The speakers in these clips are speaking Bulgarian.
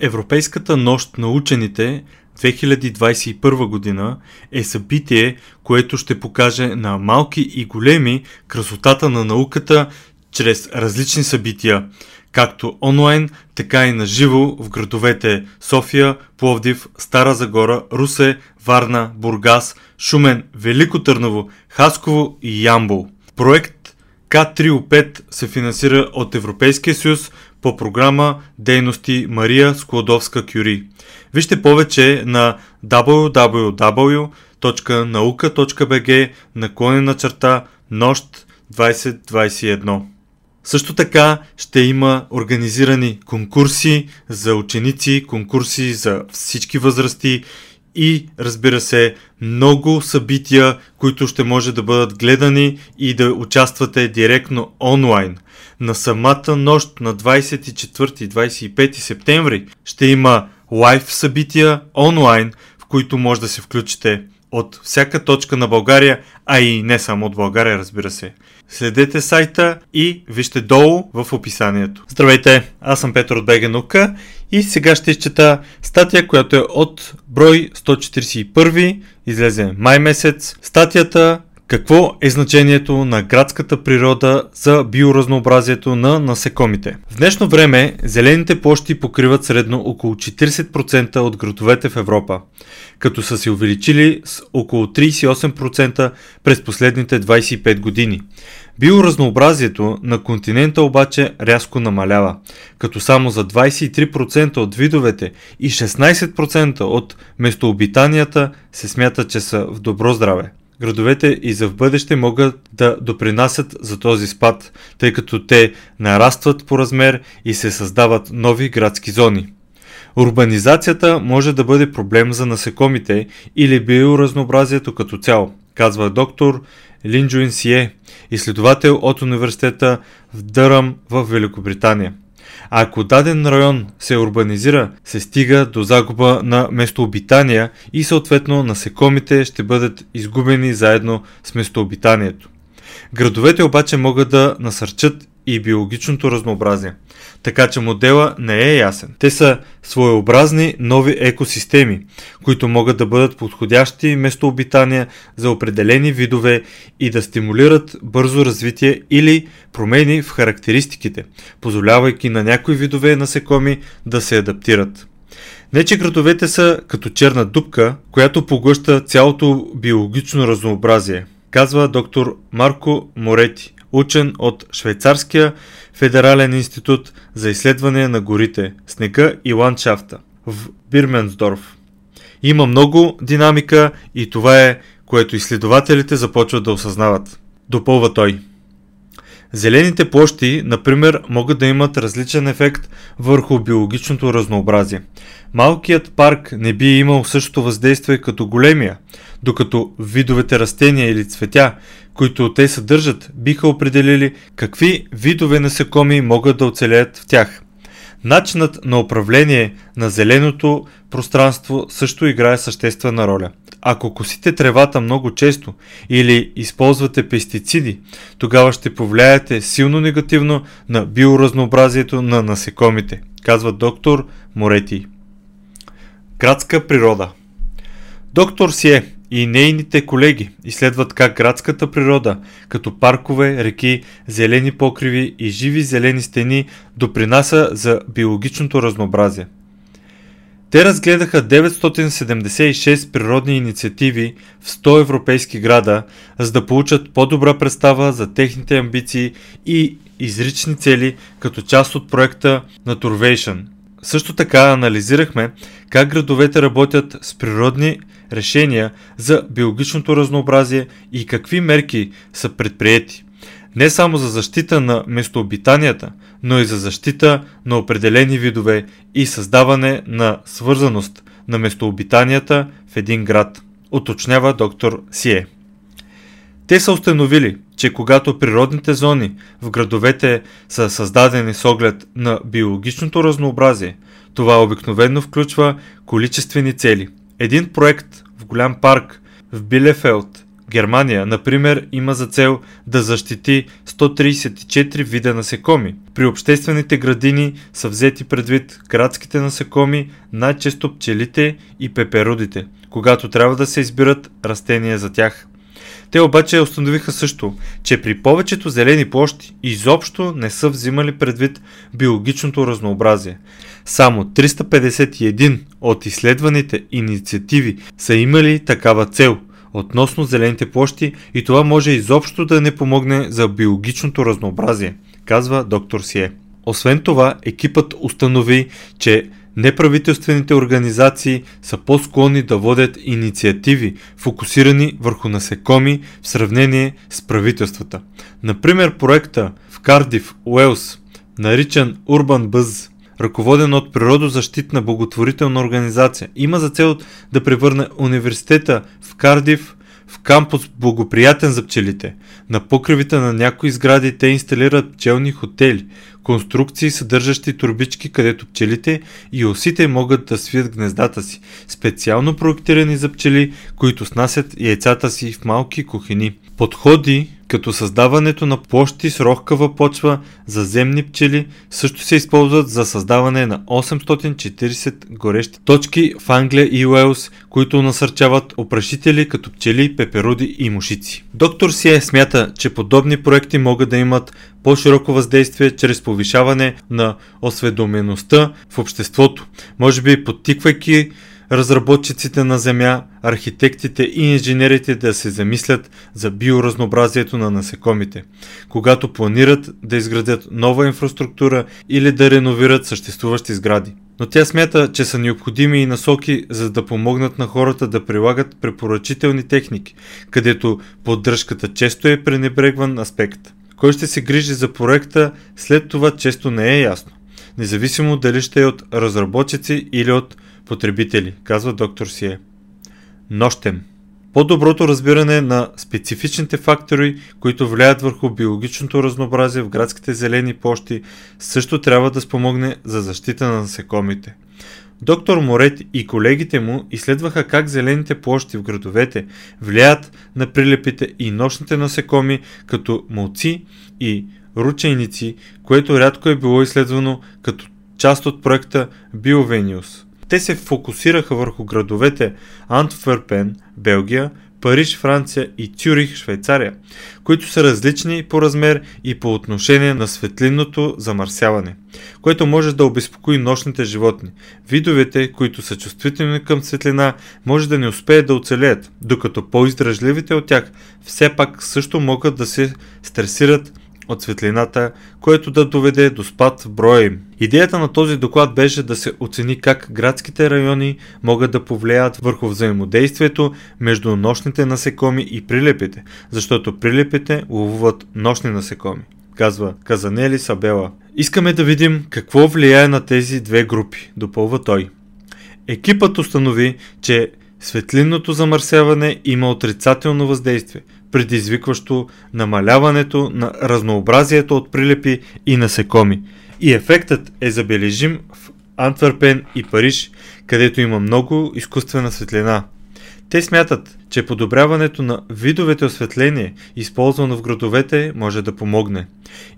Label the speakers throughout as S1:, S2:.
S1: Европейската нощ на учените 2021 година е събитие, което ще покаже на малки и големи красотата на науката чрез различни събития, както онлайн, така и на живо в градовете София, Пловдив, Стара Загора, Русе, Варна, Бургас, Шумен, Велико Търново, Хасково и Ямбол. Проект К3O5 се финансира от Европейския съюз по програма Дейности Мария Складовска-Кюри. Вижте повече на www.nauka.bg наклонена черта нощ 2021. Също така ще има организирани конкурси за ученици, конкурси за всички възрасти и разбира се много събития, които ще може да бъдат гледани и да участвате директно онлайн. На самата нощ на 24-25 септември ще има лайв събития онлайн, в които може да се включите от всяка точка на България, а и не само от България, разбира се. Следете сайта и вижте долу в описанието. Здравейте, аз съм Петър от БГ и сега ще изчета статия, която е от брой 141, излезе май месец. Статията какво е значението на градската природа за биоразнообразието на насекомите? В днешно време зелените площи покриват средно около 40% от градовете в Европа, като са се увеличили с около 38% през последните 25 години. Биоразнообразието на континента обаче рязко намалява, като само за 23% от видовете и 16% от местообитанията се смята, че са в добро здраве. Градовете и за в бъдеще могат да допринасят за този спад, тъй като те нарастват по размер и се създават нови градски зони. Урбанизацията може да бъде проблем за насекомите или биоразнообразието като цяло, казва доктор Линджуин Сие, изследовател от университета в Дъръм в Великобритания. Ако даден район се урбанизира, се стига до загуба на местообитания и съответно насекомите ще бъдат изгубени заедно с местообитанието. Градовете обаче могат да насърчат и биологичното разнообразие. Така че модела не е ясен. Те са своеобразни нови екосистеми, които могат да бъдат подходящи местообитания за определени видове и да стимулират бързо развитие или промени в характеристиките, позволявайки на някои видове насекоми да се адаптират. Не, че градовете са като черна дупка, която поглъща цялото биологично разнообразие, казва доктор Марко Морети, учен от Швейцарския федерален институт за изследване на горите, снега и ландшафта в Бирменсдорф. Има много динамика и това е, което изследователите започват да осъзнават. Допълва той. Зелените площи, например, могат да имат различен ефект върху биологичното разнообразие. Малкият парк не би имал същото въздействие като големия, докато видовете растения или цветя, които те съдържат, биха определили какви видове насекоми могат да оцелеят в тях. Начинът на управление на зеленото пространство също играе съществена роля. Ако косите тревата много често или използвате пестициди, тогава ще повлияете силно негативно на биоразнообразието на насекомите, казва доктор Морети. Градска природа Доктор Сие и нейните колеги изследват как градската природа, като паркове, реки, зелени покриви и живи зелени стени, допринася за биологичното разнообразие. Те разгледаха 976 природни инициативи в 100 европейски града, за да получат по-добра представа за техните амбиции и изрични цели като част от проекта Naturvation. Също така анализирахме как градовете работят с природни решения за биологичното разнообразие и какви мерки са предприяти. Не само за защита на местообитанията, но и за защита на определени видове и създаване на свързаност на местообитанията в един град, уточнява доктор Сие. Те са установили, че когато природните зони в градовете са създадени с оглед на биологичното разнообразие, това обикновено включва количествени цели – един проект в голям парк в Билефелд, Германия, например, има за цел да защити 134 вида насекоми. При обществените градини са взети предвид градските насекоми, най-често пчелите и пеперудите, когато трябва да се избират растения за тях. Те обаче установиха също, че при повечето зелени площи изобщо не са взимали предвид биологичното разнообразие. Само 351 от изследваните инициативи са имали такава цел относно зелените площи и това може изобщо да не помогне за биологичното разнообразие, казва доктор Сие. Освен това, екипът установи, че неправителствените организации са по-склонни да водят инициативи, фокусирани върху насекоми в сравнение с правителствата. Например, проекта в Кардив, Уелс, наричан Urban Buzz, ръководен от природозащитна благотворителна организация, има за цел да превърне университета в Кардив в кампус благоприятен за пчелите. На покривите на някои сгради те инсталират пчелни хотели, конструкции съдържащи турбички, където пчелите и осите могат да свият гнездата си, специално проектирани за пчели, които снасят яйцата си в малки кухини. Подходи като създаването на площи с рохкава почва за земни пчели също се използват за създаване на 840 горещи точки в Англия и Уелс, които насърчават опрашители като пчели, пеперуди и мушици. Доктор Сие смята, че подобни проекти могат да имат по-широко въздействие чрез повишаване на осведомеността в обществото, може би подтиквайки разработчиците на земя, архитектите и инженерите да се замислят за биоразнообразието на насекомите, когато планират да изградят нова инфраструктура или да реновират съществуващи сгради. Но тя смята, че са необходими и насоки, за да помогнат на хората да прилагат препоръчителни техники, където поддръжката често е пренебрегван аспект. Кой ще се грижи за проекта, след това често не е ясно. Независимо дали ще е от разработчици или от потребители, казва доктор Сие. Нощем. По-доброто разбиране на специфичните фактори, които влияят върху биологичното разнообразие в градските зелени площи, също трябва да спомогне за защита на насекомите. Доктор Морет и колегите му изследваха как зелените площи в градовете влияят на прилепите и нощните насекоми, като молци и ручейници, което рядко е било изследвано като част от проекта Биовениус. Те се фокусираха върху градовете Антверпен, Белгия, Париж, Франция и Цюрих, Швейцария, които са различни по размер и по отношение на светлинното замърсяване, което може да обезпокои нощните животни. Видовете, които са чувствителни към светлина, може да не успеят да оцелеят, докато по-издръжливите от тях все пак също могат да се стресират от светлината, което да доведе до спад в броя им. Идеята на този доклад беше да се оцени как градските райони могат да повлияят върху взаимодействието между нощните насекоми и прилепите, защото прилепите ловуват нощни насекоми, казва Казанели Сабела. Искаме да видим какво влияе на тези две групи, допълва той. Екипът установи, че светлинното замърсяване има отрицателно въздействие, предизвикващо намаляването на разнообразието от прилепи и насекоми. И ефектът е забележим в Антверпен и Париж, където има много изкуствена светлина – те смятат, че подобряването на видовете осветление, използвано в градовете, може да помогне.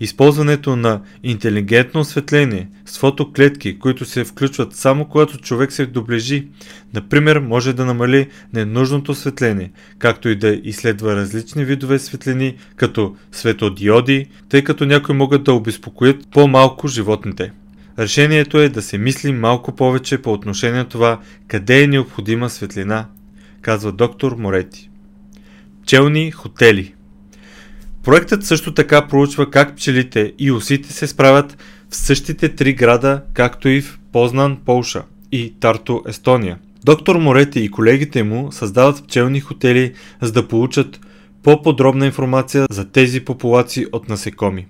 S1: Използването на интелигентно осветление с фотоклетки, които се включват само когато човек се доближи, например, може да намали ненужното осветление, както и да изследва различни видове светлини, като светодиоди, тъй като някои могат да обезпокоят по-малко животните. Решението е да се мисли малко повече по отношение на това къде е необходима светлина казва доктор Морети. Пчелни хотели Проектът също така проучва как пчелите и осите се справят в същите три града, както и в Познан, Полша и Тарто, Естония. Доктор Морети и колегите му създават пчелни хотели, за да получат по-подробна информация за тези популации от насекоми.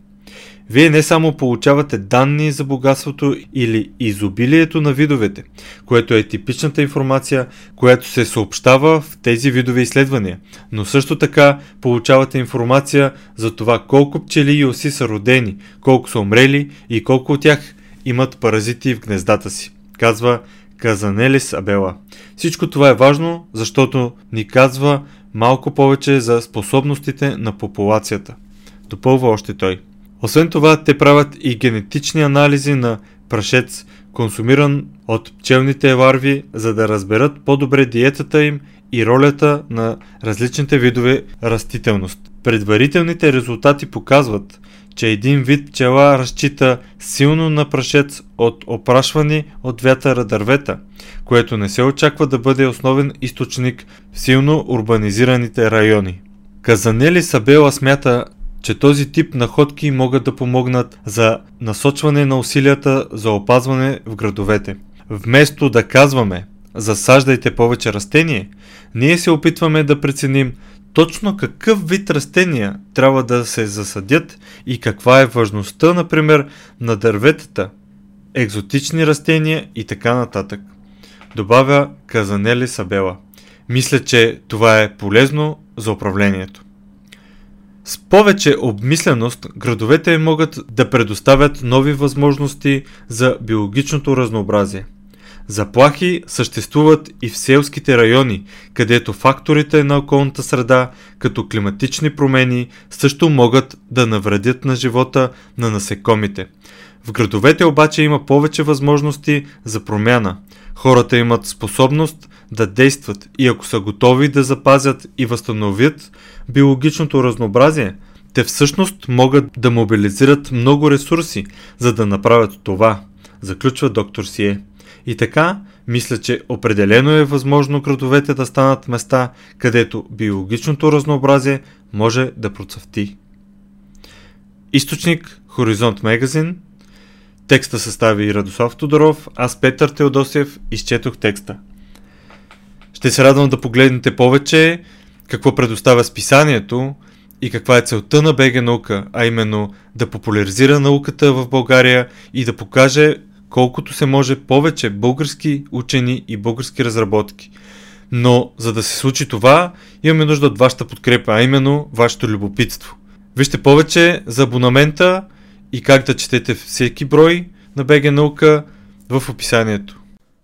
S1: Вие не само получавате данни за богатството или изобилието на видовете, което е типичната информация, която се съобщава в тези видове изследвания, но също така получавате информация за това колко пчели и оси са родени, колко са умрели и колко от тях имат паразити в гнездата си, казва Казанелис Абела. Всичко това е важно, защото ни казва малко повече за способностите на популацията. Допълва още той. Освен това, те правят и генетични анализи на прашец, консумиран от пчелните ларви, за да разберат по-добре диетата им и ролята на различните видове растителност. Предварителните резултати показват, че един вид пчела разчита силно на прашец от опрашвани от вятъра дървета, което не се очаква да бъде основен източник в силно урбанизираните райони. Казанели Сабела смята, че този тип находки могат да помогнат за насочване на усилията за опазване в градовете. Вместо да казваме засаждайте повече растение, ние се опитваме да преценим точно какъв вид растения трябва да се засадят и каква е важността, например, на дърветата, екзотични растения и така нататък. Добавя Казанели Сабела. Мисля, че това е полезно за управлението. С повече обмисленост, градовете могат да предоставят нови възможности за биологичното разнообразие. Заплахи съществуват и в селските райони, където факторите на околната среда, като климатични промени, също могат да навредят на живота на насекомите. В градовете обаче има повече възможности за промяна. Хората имат способност да действат и ако са готови да запазят и възстановят биологичното разнообразие, те всъщност могат да мобилизират много ресурси, за да направят това, заключва доктор Сие. И така, мисля, че определено е възможно градовете да станат места, където биологичното разнообразие може да процъфти. Източник Хоризонт Магазин Текста състави Радослав Тодоров, аз Петър Теодосев изчетох текста. Ще се радвам да погледнете повече какво предоставя списанието и каква е целта на БГ наука, а именно да популяризира науката в България и да покаже колкото се може повече български учени и български разработки. Но за да се случи това, имаме нужда от вашата подкрепа, а именно вашето любопитство. Вижте повече за абонамента и как да четете всеки брой на БГ Наука в описанието.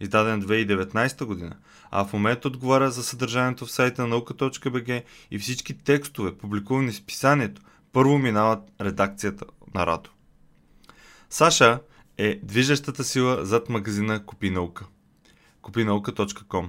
S1: издаден 2019 година, а в момента отговаря за съдържанието в сайта на и всички текстове, публикувани в списанието, първо минават редакцията на Радо. Саша е движещата сила зад магазина Купи наука. Купинаука.com